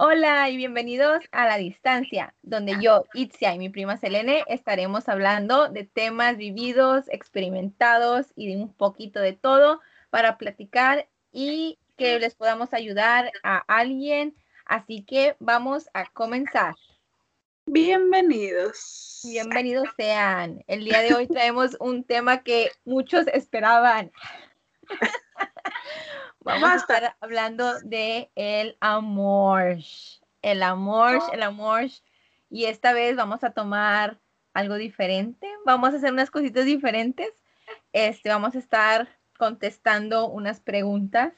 Hola y bienvenidos a La Distancia, donde yo, Itzia y mi prima Selene estaremos hablando de temas vividos, experimentados y de un poquito de todo para platicar y que les podamos ayudar a alguien. Así que vamos a comenzar. Bienvenidos. Bienvenidos sean. El día de hoy traemos un tema que muchos esperaban. Vamos a estar hablando de el amor. El amor, el amor. Y esta vez vamos a tomar algo diferente. Vamos a hacer unas cositas diferentes. Este, vamos a estar contestando unas preguntas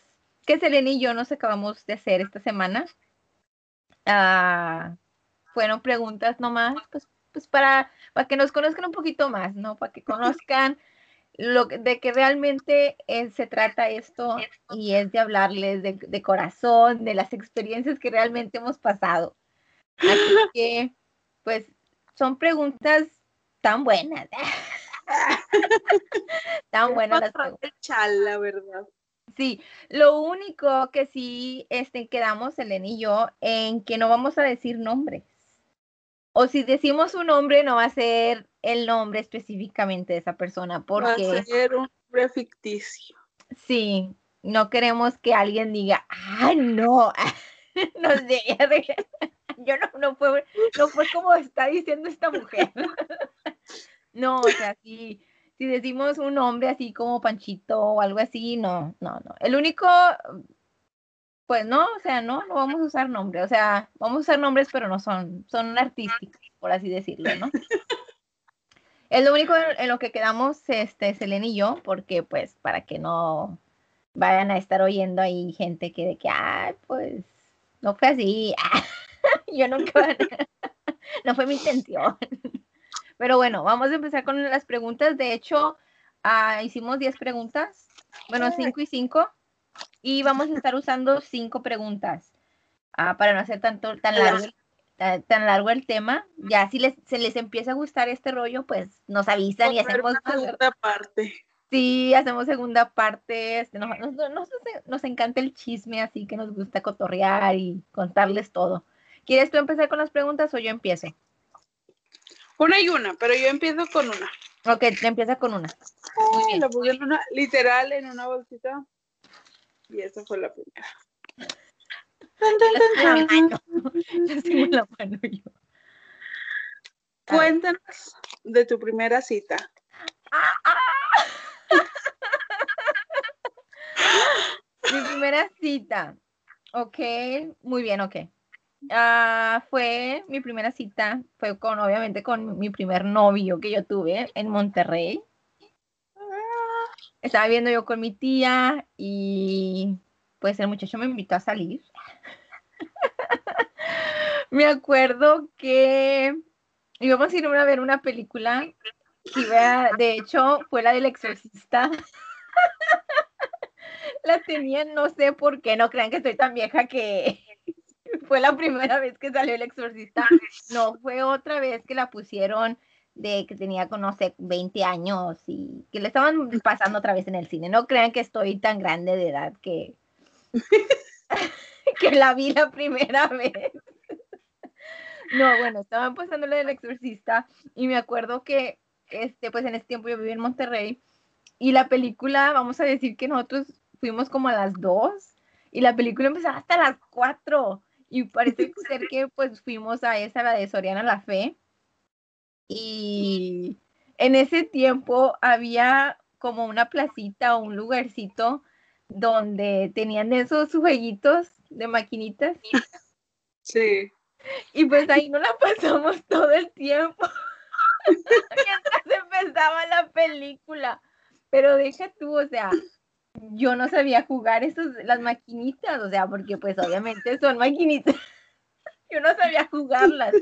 que Selene y yo nos acabamos de hacer esta semana. Ah, fueron preguntas nomás, pues, pues para, para que nos conozcan un poquito más, ¿no? Para que conozcan lo, de que realmente eh, se trata esto y es de hablarles de, corazón, de las experiencias que realmente hemos pasado. Así que, pues, son preguntas tan buenas. tan buenas las preguntas. la verdad. Sí, lo único que sí este, quedamos, Elena y yo, en que no vamos a decir nombres. O si decimos un nombre, no va a ser el nombre específicamente de esa persona, porque... Va a ser un nombre ficticio. Sí, no queremos que alguien diga, ah, no, no sé, yo no, no, fue, no fue como está diciendo esta mujer. no, o sea, si, si decimos un nombre así como Panchito o algo así, no, no, no. El único, pues no, o sea, no, no vamos a usar nombres, o sea, vamos a usar nombres, pero no son, son artísticos, por así decirlo, ¿no? Es lo único en, lo que quedamos, este, Selene y yo, porque pues para que no vayan a estar oyendo ahí gente que de que, ay, pues, no fue así, yo nunca, no fue mi intención. Pero bueno, vamos a empezar con las preguntas. De hecho, ah, hicimos 10 preguntas, bueno, 5 y 5, y vamos a estar usando 5 preguntas ah, para no hacer tanto, tan largo tan largo el tema, ya si les, se les empieza a gustar este rollo, pues nos avisan y hacemos segunda parte. Sí, hacemos segunda parte. Este, nos, nos, encanta el chisme, así que nos gusta cotorrear y contarles todo. ¿Quieres tú empezar con las preguntas o yo empiezo? Una y una, pero yo empiezo con una. Ok, empieza con una. Muy bien. La puse en una, literal en una bolsita. Y esa fue la primera. Cuéntanos de tu primera cita. Mi primera cita. Ok, muy bien, ok. Ah, fue mi primera cita, fue con, obviamente, con mi primer novio que yo tuve en Monterrey. Estaba viendo yo con mi tía y pues el muchacho me invitó a salir. me acuerdo que íbamos a ir a ver una película y de hecho fue la del exorcista. la tenían, no sé por qué, no crean que estoy tan vieja que fue la primera vez que salió el exorcista. No, fue otra vez que la pusieron de que tenía, no sé, 20 años y que le estaban pasando otra vez en el cine. No crean que estoy tan grande de edad que, que la vi la primera vez. No, bueno, estaban pasándole del exorcista y me acuerdo que, este, pues en ese tiempo yo vivía en Monterrey y la película, vamos a decir que nosotros fuimos como a las dos y la película empezaba hasta las cuatro y parece ser que pues fuimos a esa, la de Soriana La Fe y en ese tiempo había como una placita o un lugarcito donde tenían esos jueguitos de maquinitas. Sí. Y pues ahí no la pasamos todo el tiempo. Mientras empezaba la película. Pero deja tú, o sea, yo no sabía jugar esos, las maquinitas, o sea, porque pues obviamente son maquinitas. yo no sabía jugarlas.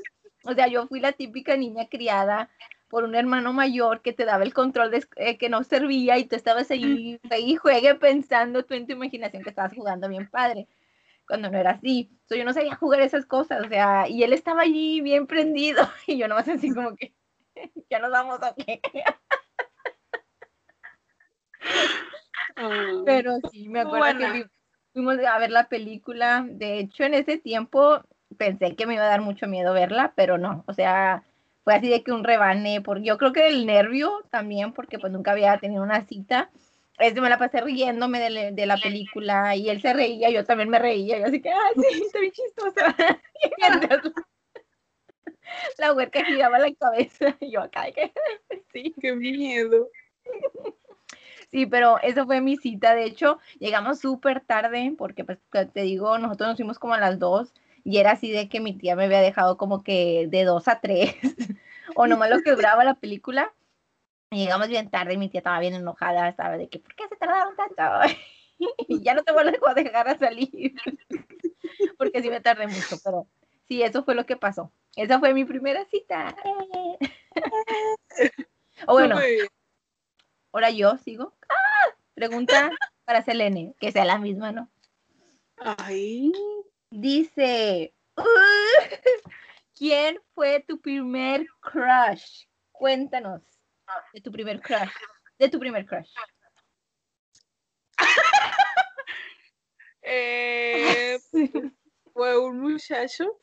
O sea, yo fui la típica niña criada por un hermano mayor que te daba el control de, eh, que no servía y tú estabas ahí, ahí juegue pensando tú en tu imaginación que estabas jugando bien padre, cuando no era así. yo no sabía jugar esas cosas, o sea, y él estaba allí bien prendido y yo nomás así como que, ya nos vamos a qué. Pero sí, me acuerdo que fuimos a ver la película. De hecho, en ese tiempo pensé que me iba a dar mucho miedo verla, pero no. O sea, fue así de que un rebane, porque yo creo que el nervio también, porque pues nunca había tenido una cita. Este me la pasé riéndome de, de, la película y él se reía, yo también me reía, yo así que, ah, sí, está bien chistosa. la huerca giraba la cabeza y yo acá, que, sí. Qué miedo. Sí, pero eso fue mi cita. De hecho, llegamos súper tarde porque, pues, te digo, nosotros nos fuimos como a las dos y era así de que mi tía me había dejado como que de dos a tres o nomás lo que duraba la película. llegamos bien tarde y mi tía estaba bien enojada, estaba de que, ¿por qué se tardaron tanto? y ya no te vuelvo a dejar a salir porque sí me tardé mucho, pero sí, eso fue lo que pasó. Esa fue mi primera cita. o bueno, ahora yo sigo. ¡Ah! Pregunta para Selene, que sea la misma, ¿no? Ay. Dice, ¿quién fue tu primer crush? Cuéntanos de tu primer crush. De tu primer crush. eh, fue un muchacho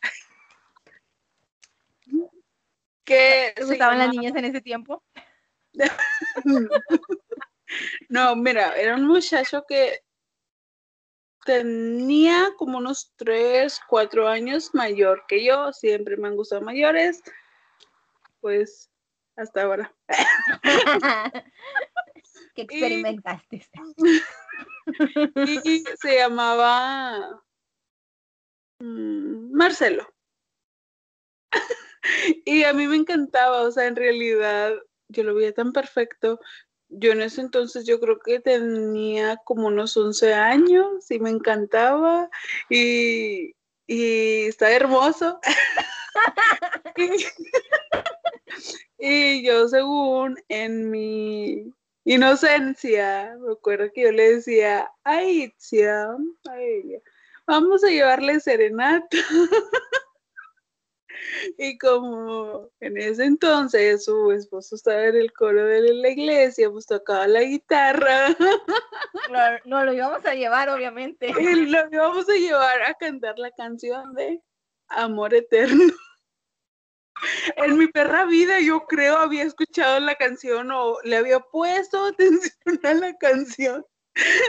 que ¿Te gustaban las niñas en ese tiempo? no, mira, era un muchacho que tenía como unos 3, 4 años mayor que yo, siempre me han gustado mayores, pues hasta ahora. ¿Qué experimentaste? Y, se llamaba mm, Marcelo. y a mí me encantaba, o sea, en realidad yo lo veía tan perfecto. Yo en ese entonces yo creo que tenía como unos 11 años y me encantaba y, y está hermoso. y, yo según en mi inocencia, me acuerdo que yo le decía, ay, Itzia, vamos a llevarle serenata. Y como en ese entonces su esposo estaba en el coro de la iglesia, pues tocaba la guitarra. no, lo íbamos a llevar, obviamente. Y lo íbamos a llevar a cantar la canción de Amor Eterno. En mi perra vida yo creo había escuchado la canción o le había puesto atención a la canción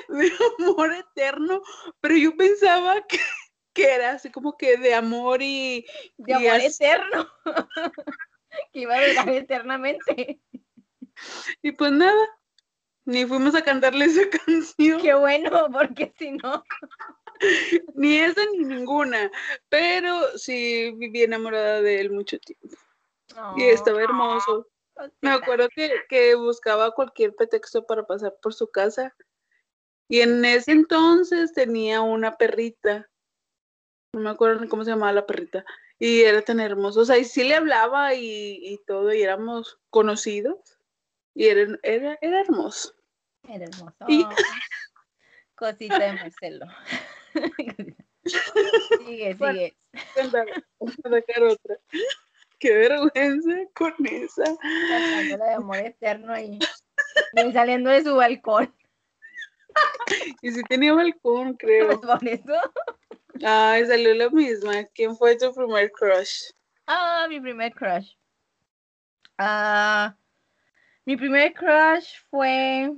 de Amor Eterno, pero yo pensaba que que era así como que de amor y... De amor eterno, que iba a durar eternamente. Y pues nada, ni fuimos a cantarle esa canción. Qué bueno, porque si no... ni esa ni ninguna, pero sí viví enamorada de él mucho tiempo. y estaba hermoso. Me acuerdo que, que buscaba cualquier pretexto para pasar por su casa. Y en ese entonces tenía una perrita no me acuerdo cómo se llamaba la perrita, y era tan hermoso, o sea, y sí le hablaba y, todo, y éramos conocidos, y era, era, era hermoso. Era hermoso. Y... Cosita de Marcelo. sigue, sigue. Bueno, sacar otra. Qué vergüenza con esa. La de amor eterno ahí. Y saliendo de su balcón. Y si tenía balcón, creo. Por eso. Ay, salió la misma. ¿Quién fue tu primer crush? Ah, mi primer crush. Ah, mi primer crush fue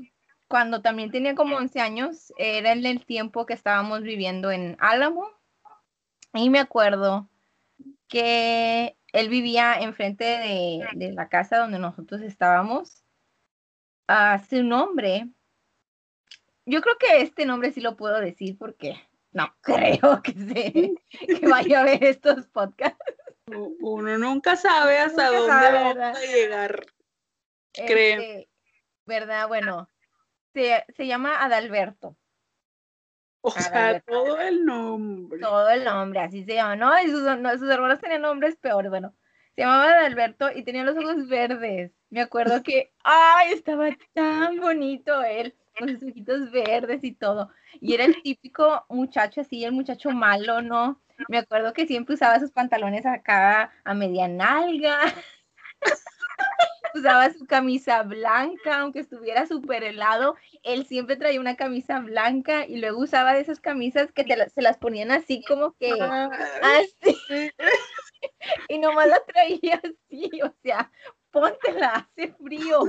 cuando también tenía como 11 años. Era en el tiempo que estábamos viviendo en Álamo. Y me acuerdo que él vivía enfrente de, de la casa donde nosotros estábamos. Ah, su nombre, yo creo que este nombre sí lo puedo decir porque no creo que, se, que vaya a ver estos podcasts. Uno nunca sabe hasta dónde va a llegar. creo. Este, ¿Verdad? Bueno, se, se llama Adalberto. O sea, todo el nombre. Todo el nombre, así se llama. No, y sus, sus hermanos tenían nombres peores. Bueno, se llamaba Adalberto y tenía los ojos verdes. Me acuerdo que, ay, estaba tan bonito él con sus ojitos verdes y todo. Y era el típico muchacho así, el muchacho malo, ¿no? Me acuerdo que siempre usaba sus pantalones acá a media nalga. usaba su camisa blanca, aunque estuviera súper helado, él siempre traía una camisa blanca y luego usaba de esas camisas que se las ponían así como que así. y nomás la traía así, o sea, póntela, hace frío.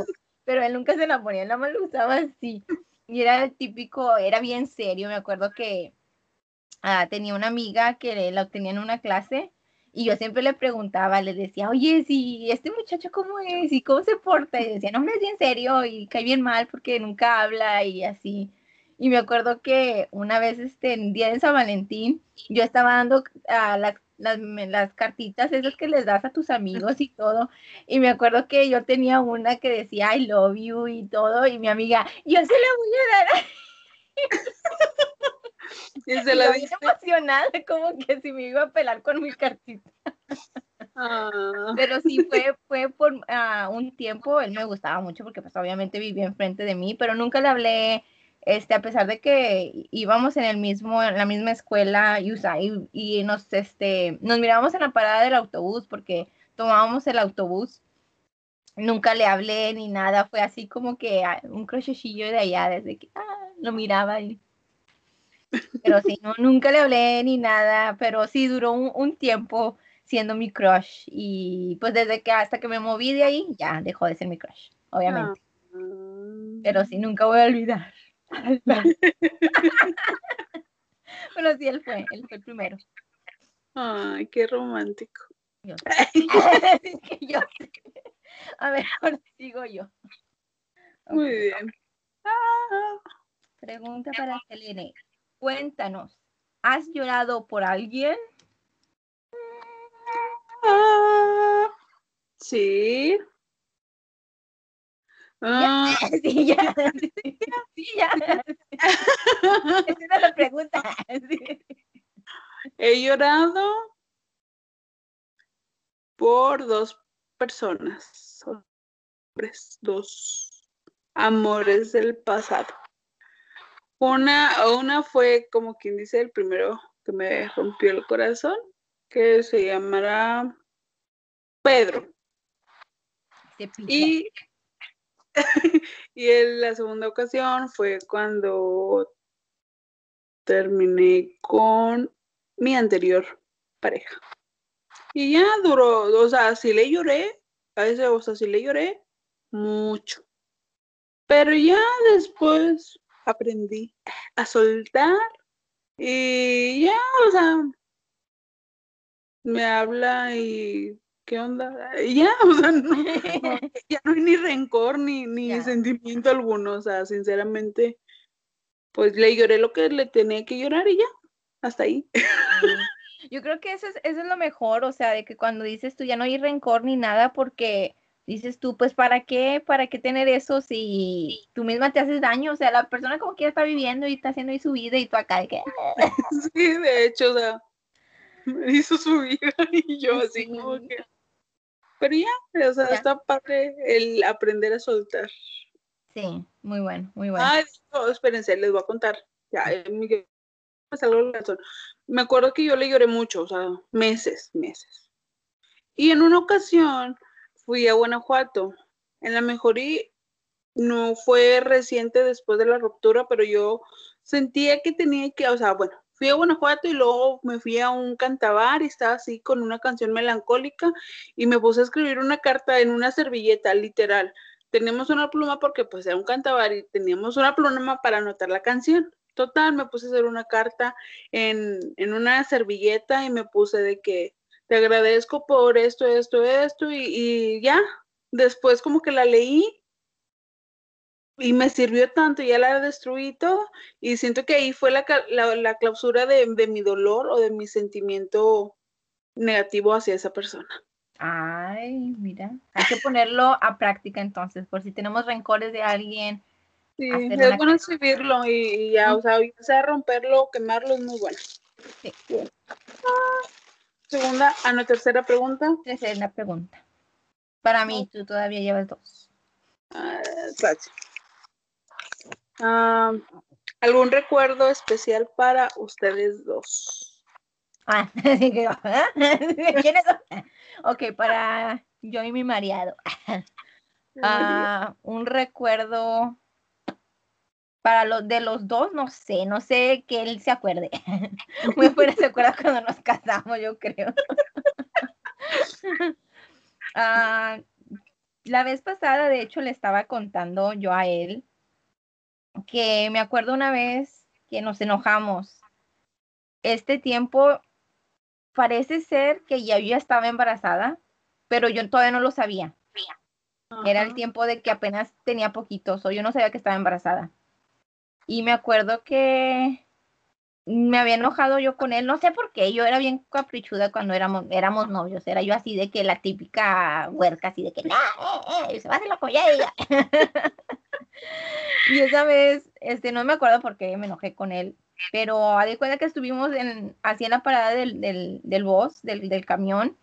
Pero él nunca se la ponía, nada más lo usaba así. Y era el típico, era bien serio. Me acuerdo que ah, tenía una amiga que la obtenía en una clase y yo siempre le preguntaba, le decía, oye, si este muchacho cómo es y cómo se porta. Y decía, no, me es bien serio y cae bien mal porque nunca habla y así. Y me acuerdo que una vez, este, en día de San Valentín, yo estaba dando a las, las, cartitas esas que les das a tus amigos y todo. Y me acuerdo que yo tenía una que decía I love you y todo. Y mi amiga, yo se la voy a dar. Y se la dije emocionada, como que si me iba a pelar con mi cartita. Ah. Pero sí fue, fue por uh, un tiempo, él me gustaba mucho porque pues obviamente vivía enfrente de mí, pero nunca le hablé, este, a pesar de que íbamos en el mismo, en la misma escuela y, y, nos, este, nos mirábamos en la parada del autobús porque tomábamos el autobús. Nunca le hablé ni nada, fue así como que ah, un crochecillo de allá, desde que ah, lo miraba y pero sí, no, nunca le hablé ni nada, pero sí duró un, tiempo siendo mi crush. Y pues desde que hasta que me moví de ahí, ya dejó de ser mi crush, obviamente. Ah. Pero sí, nunca voy a olvidar. pero sí, él fue, él fue el primero. Ay, qué romántico. A ver, ahora sigo yo. Muy bien. Pregunta para Selene. Cuéntanos, ¿has llorado por alguien? sí. Ah. Sí, ya. Sí, ya. Esa era la pregunta. He llorado por dos personas, hombres, dos amores del pasado. Una, una fue como quien dice el primero que me rompió el corazón, que se llamará Pedro. Y, y en la segunda ocasión fue cuando terminé con mi anterior pareja. Y ya duró, o sea, sí le lloré, a veces, o sea, sí le lloré mucho. Pero ya después aprendí a soltar y ya, o sea, me habla y ¿qué onda? ya, o sea, no, ya no hay ni rencor ni, ni sentimiento alguno, o sea, sinceramente, pues le lloré lo que le tenía que llorar y ya, hasta ahí. Yo creo que eso es, eso es lo mejor, o sea, de que cuando dices tú ya no hay rencor ni nada porque dices tú, pues ¿para qué? ¿Para qué tener eso si tú misma te haces daño? O sea, la persona como quiera está viviendo y está haciendo ahí su vida y tú acá de que... Sí, de hecho, o sea, me hizo su vida y yo así como que... Pero ya, o sea, está padre el aprender a soltar. Sí, muy bueno, muy bueno. Ah, espérense, les voy a contar. Ya, me, me acuerdo que yo le lloré mucho, o sea, meses, meses. Y en una ocasión fui a Guanajuato. En la mejoría no fue reciente después de la ruptura, pero yo sentía que tenía que, o sea, bueno, fui a Guanajuato y luego me fui a un cantabar y estaba así con una canción melancólica y me puse a escribir una carta en una servilleta, literal. Teníamos una pluma porque pues era un cantabar y teníamos una pluma para anotar la canción. Total, me puse a hacer una carta en, en una servilleta y me puse de que te agradezco por esto, esto, esto, y, ya, después como que la leí y me sirvió tanto, ya la destruí todo, y siento que ahí fue la, la, clausura de, mi dolor o de mi sentimiento negativo hacia esa persona. Ay, mira, hay que ponerlo a práctica entonces, por si tenemos rencores de alguien. Sí, es bueno escribirlo y, ya, o sea, sea romperlo, quemarlo es muy bueno. Sí. Ah, Segunda, a la tercera pregunta. Tercera pregunta. Para mí, tú todavía llevas dos. Ah, ah, ¿Algún recuerdo especial para ustedes dos? Ah, ¿quiénes son? Ok, para yo y mi mareado. Ah, un recuerdo para los de los dos, no sé, no sé que él se acuerde. Muy afuera se acuerda cuando nos casamos, yo creo. Ah, la vez pasada, de hecho, le estaba contando yo a él que me acuerdo una vez que nos enojamos. Este tiempo parece ser que ya yo estaba embarazada, pero yo todavía no lo sabía. Era el tiempo de que apenas tenía poquitos, o yo no sabía que estaba embarazada. Y me acuerdo que me había enojado yo con él, no sé por qué, yo era bien caprichuda cuando éramos, éramos novios, era yo así de que la típica huerca, así de que, no, eh, eh, se va a hacer la ella. y esa vez, este, no me acuerdo por qué me enojé con él, pero a de cuenta que estuvimos en, así en la parada del, del, del bus, del, del camión,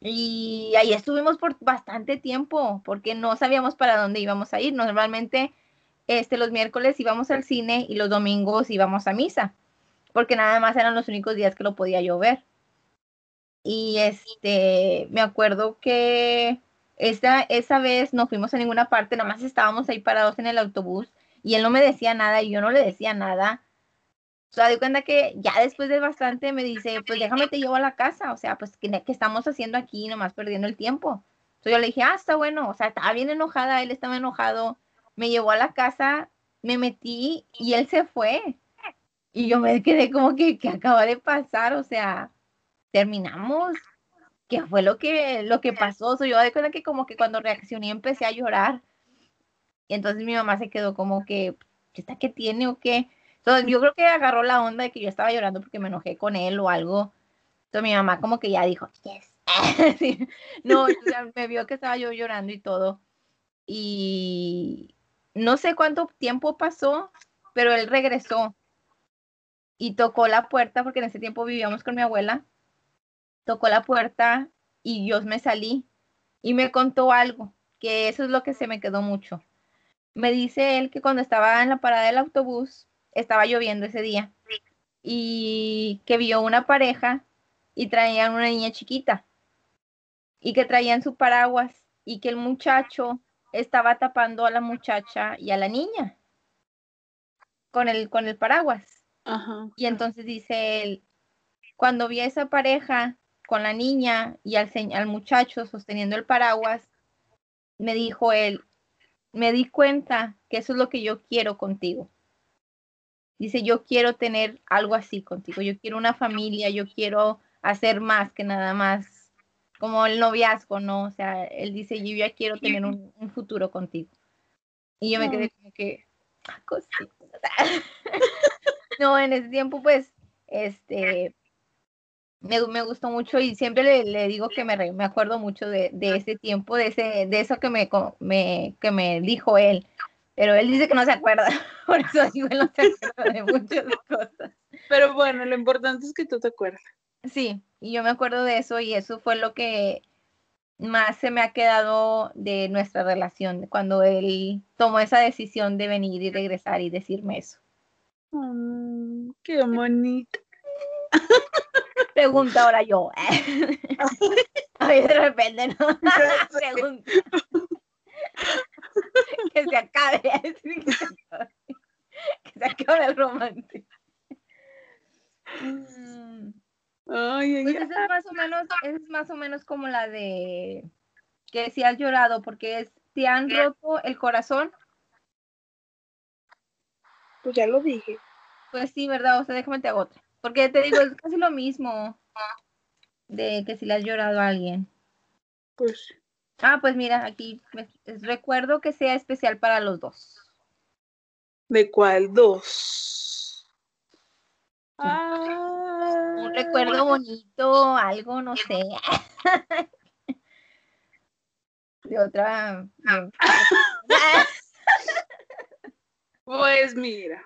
y ahí estuvimos por bastante tiempo, porque no sabíamos para dónde íbamos a ir, normalmente este, los miércoles íbamos al cine y los domingos íbamos a misa, porque nada más eran los únicos días que lo podía llover. Y este, me acuerdo que esa, esa vez no fuimos a ninguna parte, nada más estábamos ahí parados en el autobús y él no me decía nada y yo no le decía nada. O sea, di cuenta que ya después de bastante me dice, pues déjame te llevo a la casa, o sea, pues ¿qué, qué estamos haciendo aquí nomás perdiendo el tiempo? Entonces yo le dije, ah, está bueno, o sea, estaba bien enojada, él estaba enojado, me llevó a la casa, me metí y él se fue. Y yo me quedé como que, ¿qué acaba de pasar? O sea, terminamos. ¿Qué fue lo que, lo que pasó? yo de cuenta que como que cuando reaccioné empecé a llorar. Y entonces mi mamá se quedó como que, ¿está que tiene o qué? Entonces yo creo que agarró la onda de que yo estaba llorando porque me enojé con él o algo. Entonces mi mamá como que ya dijo, yes. No, me vio que estaba yo llorando y todo. Y, no sé cuánto tiempo pasó, pero él regresó y tocó la puerta, porque en ese tiempo vivíamos con mi abuela, tocó la puerta y yo me salí y me contó algo, que eso es lo que se me quedó mucho. Me dice él que cuando estaba en la parada del autobús, estaba lloviendo ese día y que vio una pareja y traían una niña chiquita y que traían su paraguas y que el muchacho estaba tapando a la muchacha y a la niña con el, con el paraguas. Y entonces dice él, cuando vi a esa pareja con la niña y al, al muchacho sosteniendo el paraguas, me dijo él, me di cuenta que eso es lo que yo quiero contigo. Dice, yo quiero tener algo así contigo, yo quiero una familia, yo quiero hacer más que nada más como el noviazgo, ¿no? O sea, él dice, yo ya quiero tener un, futuro contigo. Y yo me quedé como que, ah, cosita. no, en ese tiempo, pues, este, me, me gustó mucho y siempre le, le digo que me, me acuerdo mucho de, de, ese tiempo, de, ese, de eso que me, me, que me dijo él. Pero él dice que no se acuerda, por eso digo, él no se acuerda de muchas cosas. Pero bueno, lo importante es que tú te acuerdas. Sí, y yo me acuerdo de eso y eso fue lo que más se me ha quedado de nuestra relación, cuando él tomó esa decisión de venir y regresar y decirme eso. Mm, qué bonito. Pregunta ahora yo. Ay, de repente, ¿no? Pregunta. que se acabe. Que se acabe, que se acabe el romance. Mm. Ay, pues es más o menos, es más o menos como la de que si has llorado porque es te han roto el corazón. Pues ya lo dije. Pues sí, ¿verdad? O sea, déjame te hago otra. Porque te digo, es casi lo mismo de que si le has llorado a alguien. Pues. Ah, pues mira, aquí recuerdo que sea especial para los dos. ¿De cuál dos? Ah un recuerdo bonito, algo, no sé. de otra. pues mira.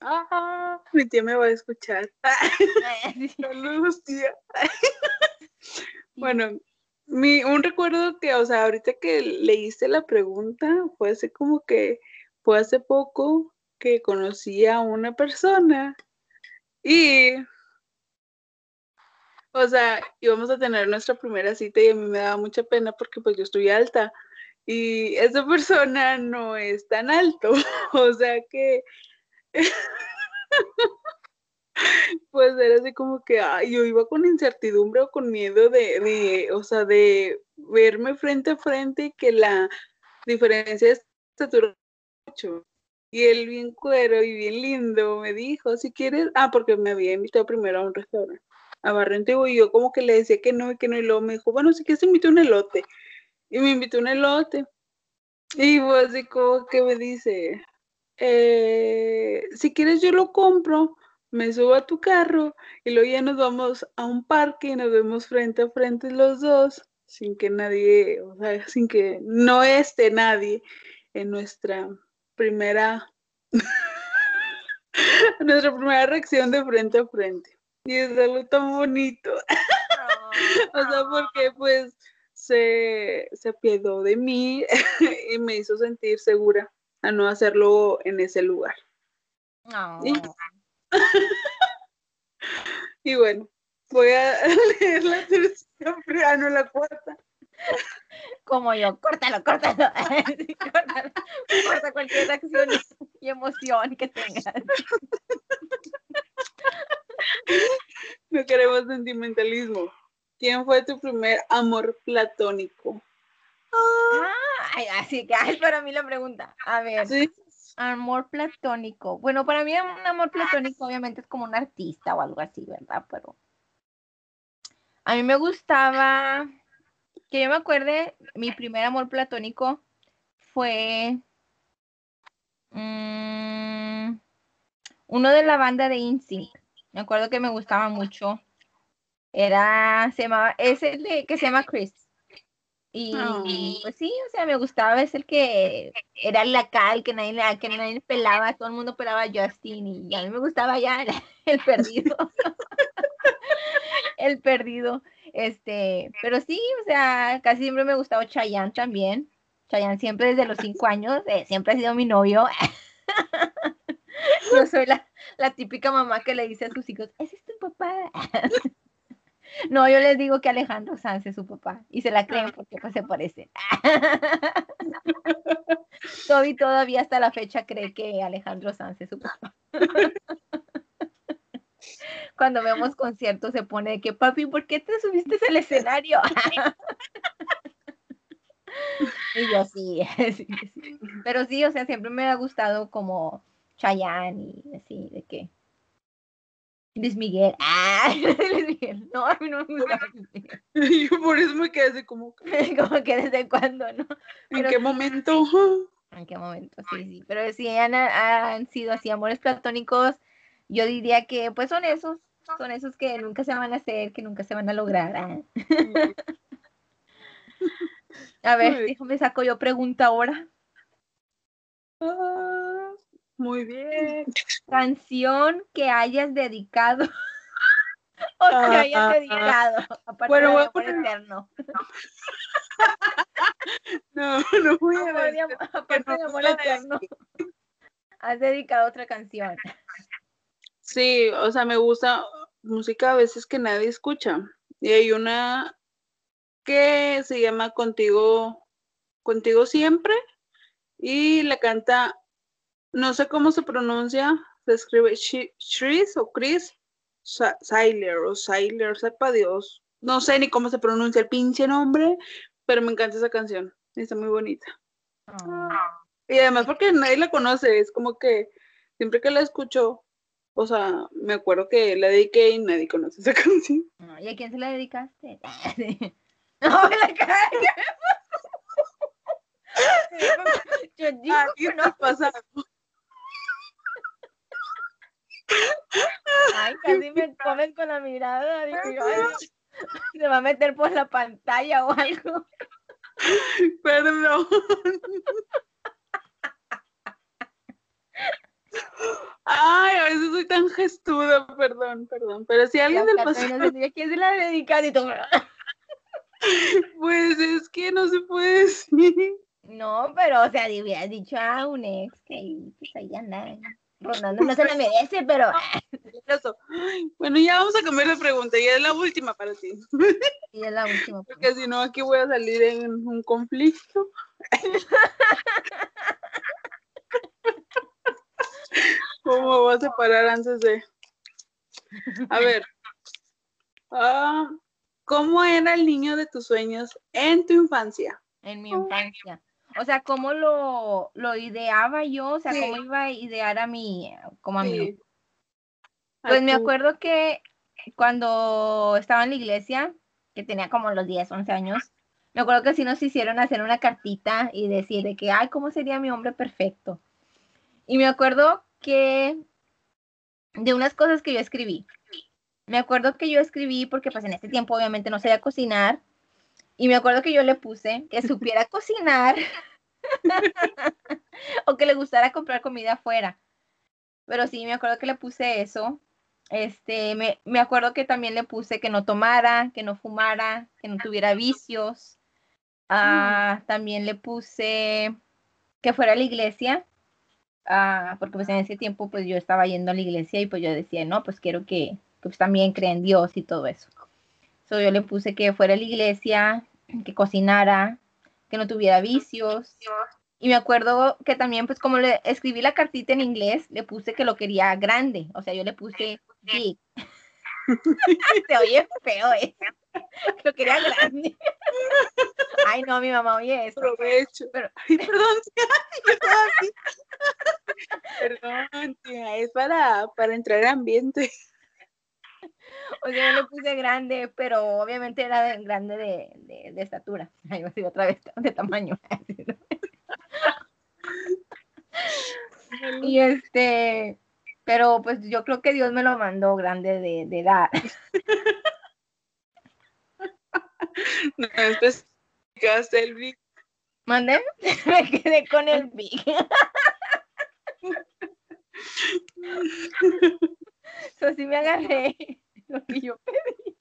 Ah, mi tía me va a escuchar. Saludos, tía. bueno, mi, un recuerdo que, o sea, ahorita que leíste la pregunta, fue hace como que, fue hace poco que conocí a una persona y o sea, íbamos a tener nuestra primera cita y a mí me daba mucha pena porque pues yo estoy alta y esa persona no es tan alto, o sea que pues era así como que ay, yo iba con incertidumbre o con miedo de, de, o sea, de verme frente a frente y que la diferencia de estatura mucho. Y él bien cuero y bien lindo me dijo, si quieres, ah, porque me había invitado primero a un restaurante, a Barrente, y yo como que le decía que no y que no, y luego me dijo, bueno, si quieres invito un elote. Y me invitó un elote. Y pues así como que me dice, eh, si quieres yo lo compro, me subo a tu carro y luego ya nos vamos a un parque y nos vemos frente a frente los dos, sin que nadie, o sea, sin que no esté nadie en nuestra primera, nuestra primera reacción de frente a frente. Y es algo tan bonito. o sea, porque pues se, se de mí y me hizo sentir segura a no hacerlo en ese lugar. Y, bueno, voy a leer la tercera, ah, no la cuarta. Como yo, córtalo, córtalo. córtalo. Corta cualquier acción y emoción que tengas. No queremos sentimentalismo. ¿Quién fue tu primer amor platónico? Ah, así que es para mí la pregunta. A ver. Amor platónico. Bueno, para mí un amor platónico obviamente es como un artista o algo así, ¿verdad? Pero a mí me gustaba, que yo me acuerde, mi primer amor platónico fue mm, uno de la banda de INSYNC. Me acuerdo que me gustaba mucho. Era, se llamaba, es el de, que se llama Chris. Y pues sí, o sea, me gustaba, es el que era la cal, que nadie, que nadie pelaba, todo el mundo pelaba a Justin y a mí me gustaba ya el, perdido. el perdido. Este, pero sí, o sea, casi siempre me gustaba Chayanne también. Chayanne siempre desde los cinco años, eh, siempre ha sido mi novio. Yo soy la, la típica mamá que le dice a sus hijos, ese es tu papá. No, yo les digo que Alejandro Sanz es su papá y se la creen ah. porque pues se parece. Toby todavía hasta la fecha cree que Alejandro Sanz es su papá. Cuando vemos conciertos se pone de que, papi, ¿por qué te subiste al escenario? y yo sí, sí, sí, Pero sí, o sea, siempre me ha gustado como Chayanne y así, de que Luis Miguel. Ah, Luis Miguel. No, a mí no me gusta Luis Miguel. Yo por eso me quedé así como que... como que desde cuándo, ¿no? ¿En qué momento? ¿En qué momento? Sí, sí. Pero si han, han sido así amores platónicos, yo diría que pues son esos, son esos que nunca se van a hacer, que nunca se van a lograr. Ah. A ver, déjame saco yo pregunta ahora. Ah, muy bien. Canción que hayas dedicado. o que ah, hayas ah, dedicado. Aparte bueno, voy a poner... eterno. no, no voy a decir. Aparte de amor eterno. Has dedicado otra canción. Sí, o sea, me gusta música a veces que nadie escucha. Y hay una que se llama Contigo, Contigo Siempre. Y la canta no sé cómo se pronuncia, se escribe Chris o Chris Sailer o Sailer, sepa Dios. No sé ni cómo se pronuncia el pinche nombre, pero me encanta esa canción. Está muy bonita. Y además porque nadie la conoce, es como que siempre que la escucho, o sea, me acuerdo que la dediqué y nadie conoce esa canción. ¿Y a quién se la dedicaste? no, me la cagué. Yo digo, ¿Qué no pasa? Ay, casi me comen con la mirada. se va a meter por la pantalla o algo. Perdón. Ay, a veces soy tan gestuda, perdón, perdón. Pero si alguien del pasado. No quién se la dedica. Pues es que no se puede decir. No, pero, o sea, hubiera dicho a un ex que pues ahí anda. Ronaldo no se la merece, pero. Bueno, ya vamos a cambiar de pregunta. Ya es la última para ti. Y es la última. Porque si no, aquí voy a salir en un conflicto. ¿Cómo vas a parar antes de...? A ver. Ah, ¿Cómo era el niño de tus sueños en tu infancia? En mi infancia. O sea, ¿cómo lo, lo ideaba yo? O sea, ¿cómo iba a idear a mí, como a mí? Pues me acuerdo que cuando estaba en la iglesia, que tenía como los 10, 11 años, me acuerdo que sí nos hicieron hacer una cartita y decir de que, ay, ¿cómo sería mi hombre perfecto? Y me acuerdo que de unas cosas que yo escribí. Me acuerdo que yo escribí porque pues en ese tiempo obviamente no sabía cocinar y me acuerdo que yo le puse que supiera cocinar o que le gustara comprar comida afuera. Pero sí, me acuerdo que le puse eso. Este, me, me acuerdo que también le puse que no tomara, que no fumara, que no tuviera vicios. Ah, también le puse que fuera a la iglesia, ah, porque pues en ese tiempo pues yo estaba yendo a la iglesia y pues yo decía, no, pues quiero que, pues también creen en Dios y todo eso. So, yo le puse que fuera a la iglesia, que cocinara, que no tuviera vicios. Y me acuerdo que también, pues como le escribí la cartita en inglés, le puse que lo quería grande. O sea, yo le puse big. Se oye feo eso. Lo quería grande. Ay, no, mi mamá oye eso. Aprovecho. Pero... perdón, Perdón, tía, es para, para entrar en ambiente. O sea, yo le puse grande, pero obviamente era de, grande de, de, de estatura. Ay, a otra vez de tamaño. y este, pero pues yo creo que Dios me lo mandó grande de, de edad. No especificaste el Big. ¿Mandé? Me quedé con el Big. Eso sí me agarré lo que yo pedí.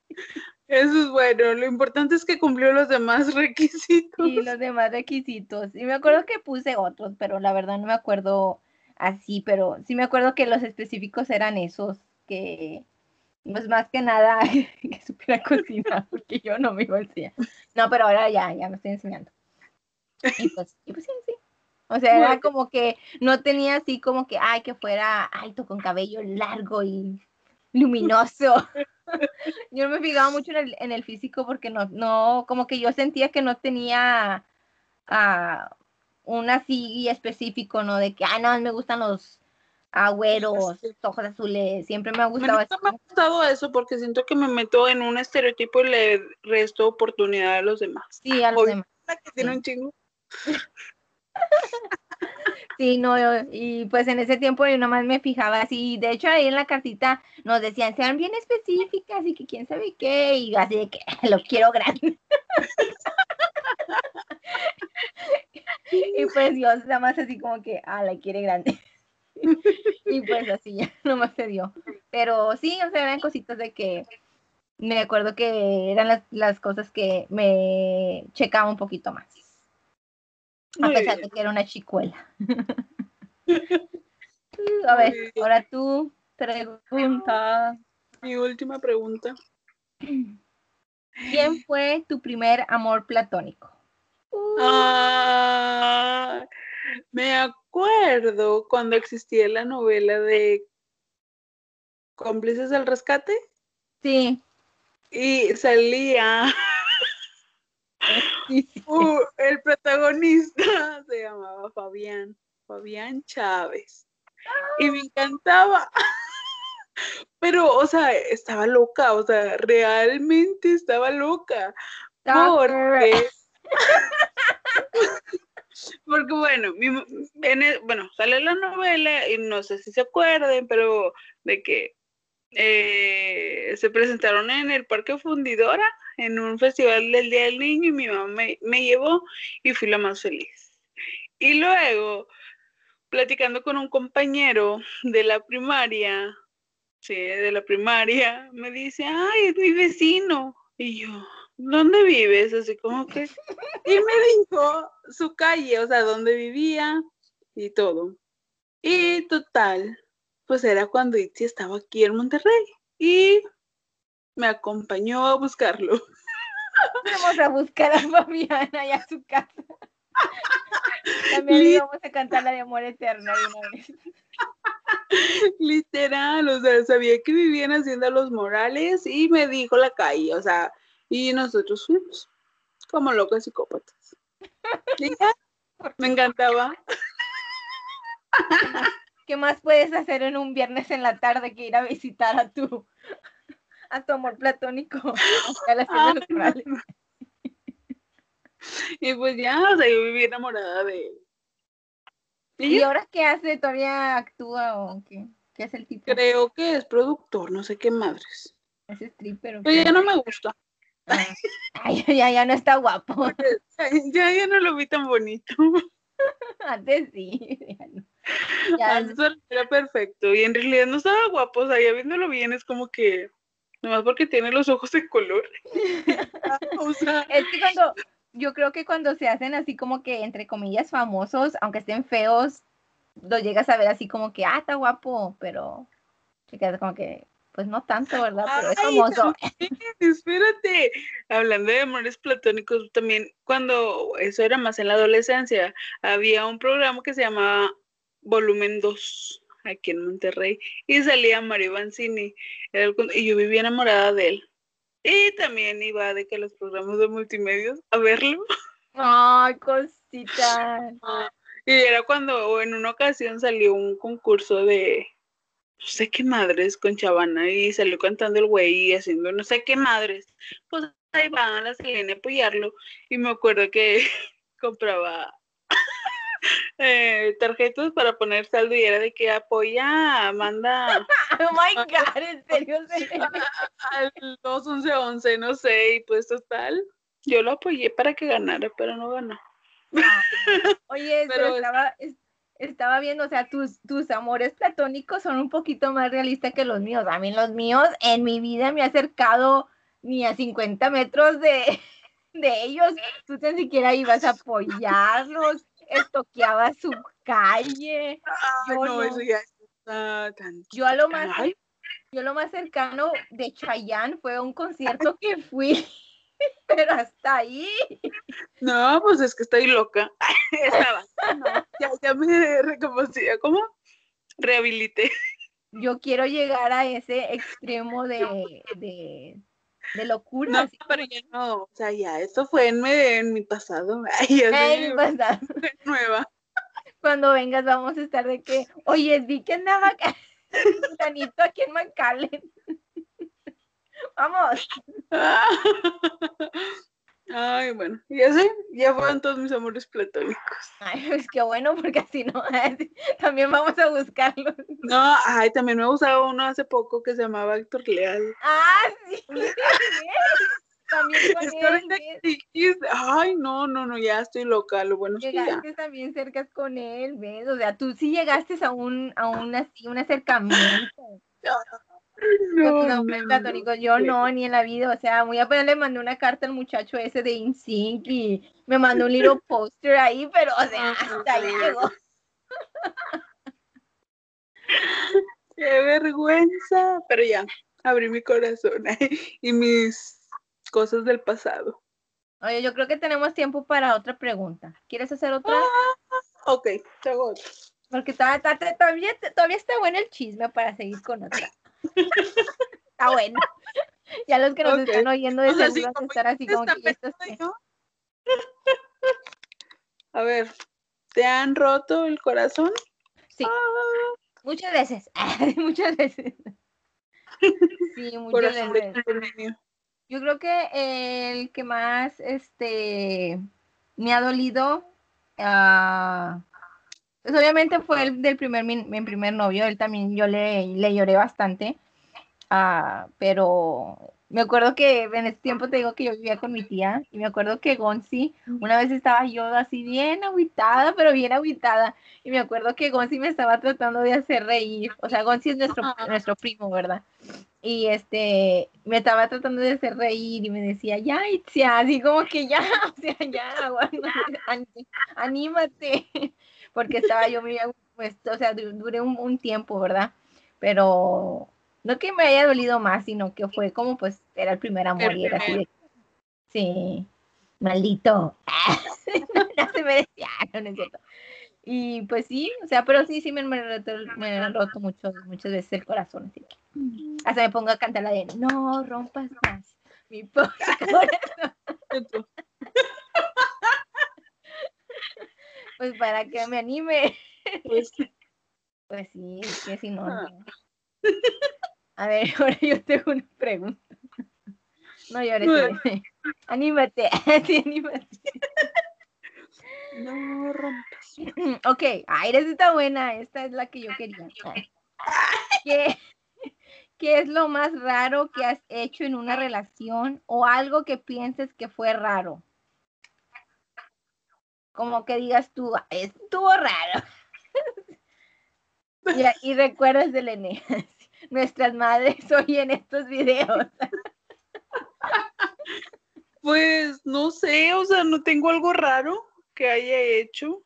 Eso es bueno, lo importante es que cumplió los demás requisitos. Y los demás requisitos. Y me acuerdo que puse otros, pero la verdad no me acuerdo así, pero sí me acuerdo que los específicos eran esos, que pues más que nada que supiera cocinar, porque yo no me iba a enseñar. No, pero ahora ya, ya me estoy enseñando. Y pues, y pues sí, sí. O sea, era como que no tenía así como que, ay, que fuera alto con cabello largo y luminoso. yo no me fijaba mucho en el, en el, físico porque no, no, como que yo sentía que no tenía uh, un así específico, ¿no? De que, ah, no, me gustan los agüeros, ojos azules, siempre me ha gustado. Me, ha gustado eso porque siento que me meto en un estereotipo y le resto oportunidad a los demás. Sí, a los demás. Que tiene un chingo. Sí, no, y pues en ese tiempo yo nomás me fijaba así, de hecho ahí en la cartita nos decían, sean bien específicas y que quién sabe qué, y así de que lo quiero grande. y pues Dios nada más así como que, ah, la quiere grande. y pues así ya nomás se dio. Pero sí, o sea, eran cositas de que me acuerdo que eran las, las cosas que me checaba un poquito más. A pesar de que era una chicuela. A ver, ahora tú, pregunta. Mi última pregunta. ¿Quién fue tu primer amor platónico? Ah, me acuerdo cuando existía la novela de Cómplices del Rescate. Sí. Y salía Uh, el protagonista se llamaba Fabián, Fabián Chávez. Y me encantaba. Pero, o sea, estaba loca, o sea, realmente estaba loca. Porque, porque bueno, bueno, sale la novela y no sé si se acuerden, pero de que eh, se presentaron en el Parque Fundidora en un festival del Día del Niño y mi mamá me, llevó y fui la más feliz. Y luego, platicando con un compañero de la primaria, sí, de la primaria, me dice, ay, es mi vecino. Y yo, ¿dónde vives? Así como que, y me dijo su calle, o sea, dónde vivía y todo. Y total, pues era cuando Itzi estaba aquí en Monterrey y me acompañó a buscarlo. Vamos a buscar a Fabiana y a su casa. También íbamos a cantar la de amor eterno una vez. Literal, o sea, sabía que vivían haciendo los Morales y me dijo la calle, o sea, y nosotros fuimos como locos psicópatas. me encantaba. ¿Qué más puedes hacer en un viernes en la tarde que ir a visitar a tu, a tu amor platónico? y pues ya, o sea, yo viví enamorada de él. ¿Y, ahora qué hace? ¿Todavía actúa o qué? ¿Qué es el tipo? Creo que es productor, no sé qué madres. Es stripper. Pero ya no me gusta. Ah. Ay, ya, ya no está guapo. Ya, ya no lo vi tan bonito. Antes sí. Ya Antes era perfecto. Y en realidad no estaba guapo. O sea, ya viéndolo bien es como que. Nomás porque tiene los ojos de color. o sea. Es que cuando, yo creo que cuando se hacen así como que, entre comillas, famosos, aunque estén feos, lo llegas a ver así como que, ah, está guapo, pero se queda como que, pues no tanto, ¿verdad? Pero es famoso. espérate, hablando de amores platónicos, también cuando eso era más en la adolescencia, había un programa que se llamaba Volumen 2 aquí en Monterrey y salía Mario Banzini y yo vivía enamorada de él. Y también iba de que los programas de multimedios a verlo. Ay, cosita. Ah, y era cuando en una ocasión salió un concurso de no sé qué madres con Chavana y salió cantando el güey y haciendo no sé qué madres. Pues ahí van a la Selena a apoyarlo y me acuerdo que compraba eh, tarjetas para poner saldo y era de que apoya, manda. oh my god, en serio, al 21111, no sé, y pues total, yo lo apoyé para que ganara, pero no ganó. Ah, oye, pero estaba, estaba viendo, o sea, tus, tus amores platónicos son un poquito más realistas que los míos. A mí los míos en mi vida me ha acercado ni a 50 metros de, de ellos. Tú ni siquiera ibas a apoyarlos estoqueaba su calle. yo no, eso ya está tan... Yo a lo más, yo lo más cercano de Chayanne fue un concierto que fui, pero hasta ahí. No, pues es que estoy loca. Estaba. ya, ya me recompusía, ¿cómo? Rehabilité. Yo quiero llegar a ese extremo de, de de locura. No, pero ya no, o sea, ya, eso fue en, en mi pasado. Ay, en mi pasado. Nueva. Cuando vengas vamos a estar de que, oye, vi que andaba Danito aquí en McAllen. vamos. Ay, bueno, ya sé, ya fueron todos mis amores platónicos. Ay, pues qué bueno, porque así no, también vamos a buscarlos. No, ay, también me usaba uno hace poco que se llamaba Héctor Leal. Ah, sí, también con él. Ay, no, no, no, ya estoy loca, lo bueno es que ya. también cerca con él, ¿ves? O sea, tú sí llegaste a un, a un, así, un acercamiento. No, no, yo no, ni en la vida, o sea, muy apenas le mandé una carta al muchacho ese de InSync y me mandó un little poster ahí, pero, o sea, hasta ahí llegó. Qué vergüenza, pero ya, abrí mi corazón y mis cosas del pasado. Oye, yo creo que tenemos tiempo para otra pregunta. ¿Quieres hacer otra? Ah, ok, te otra. Porque todavía, todavía, todavía está bueno el chisme para seguir con otra. Está bueno. Ya los que nos están oyendo de a estar así como que A ver, ¿te han roto el corazón? Sí. Ah. Muchas veces. muchas veces. Sí, muchas veces. Yo creo que el que más este me ha dolido uh, pues obviamente fue el del primer, mi, primer novio, él también yo le, le lloré bastante, uh, pero me acuerdo que en ese tiempo te digo que yo vivía con mi tía y me acuerdo que Gonzi, una vez estaba yo así bien aguitada, pero bien aguitada, y me acuerdo que Gonzi me estaba tratando de hacer reír, o sea, Gonzi es nuestro, nuestro primo, ¿verdad? Y este, me estaba tratando de hacer reír y me decía, ya, Itzia, así como que ya, o sea, ya, bueno, anímate porque estaba yo muy, pues, o sea, duré un, tiempo, ¿verdad? Pero no que me haya dolido más, sino que fue como, pues, era el primer amor y era así de, sí, maldito, se merecía, no, no es cierto. Y pues sí, o sea, pero sí, sí me, me, han roto mucho, muchas veces el corazón. Así que, hasta me pongo a cantar la de No rompas más mi pobre corazón. pues para que me anime. Pues, pues sí, es que si no. Ah. A ver, ahora yo tengo una pregunta. No llores. Anímate. Sí, anímate. No rompas. Ok, ay, esta está buena. Esta es la que yo quería. ¿Qué, ¿Qué es lo más raro que has hecho en una relación o algo que pienses que fue raro? Como que digas tú, estuvo raro. y, recuerdas de Lene, nuestras madres oyen estos videos. Pues no sé, o sea, no tengo algo raro que haya hecho.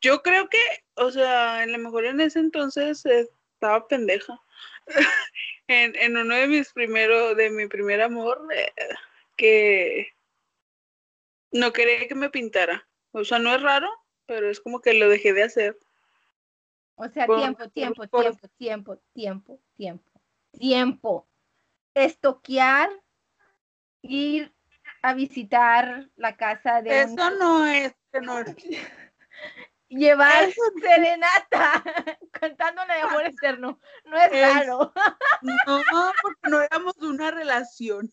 Yo creo que, o sea, a lo mejor en ese entonces estaba pendeja. en, en, uno de mis primeros, de mi primer amor, eh, que no quería que me pintara. O sea, no es raro, pero es como que lo dejé de hacer. O sea, tiempo, tiempo, tiempo, tiempo, tiempo, tiempo, tiempo. Estoquear, ir a visitar la casa de... Eso no es, no es. Llevar serenata cantándole de amor eterno. No es, raro. No, porque no éramos una relación.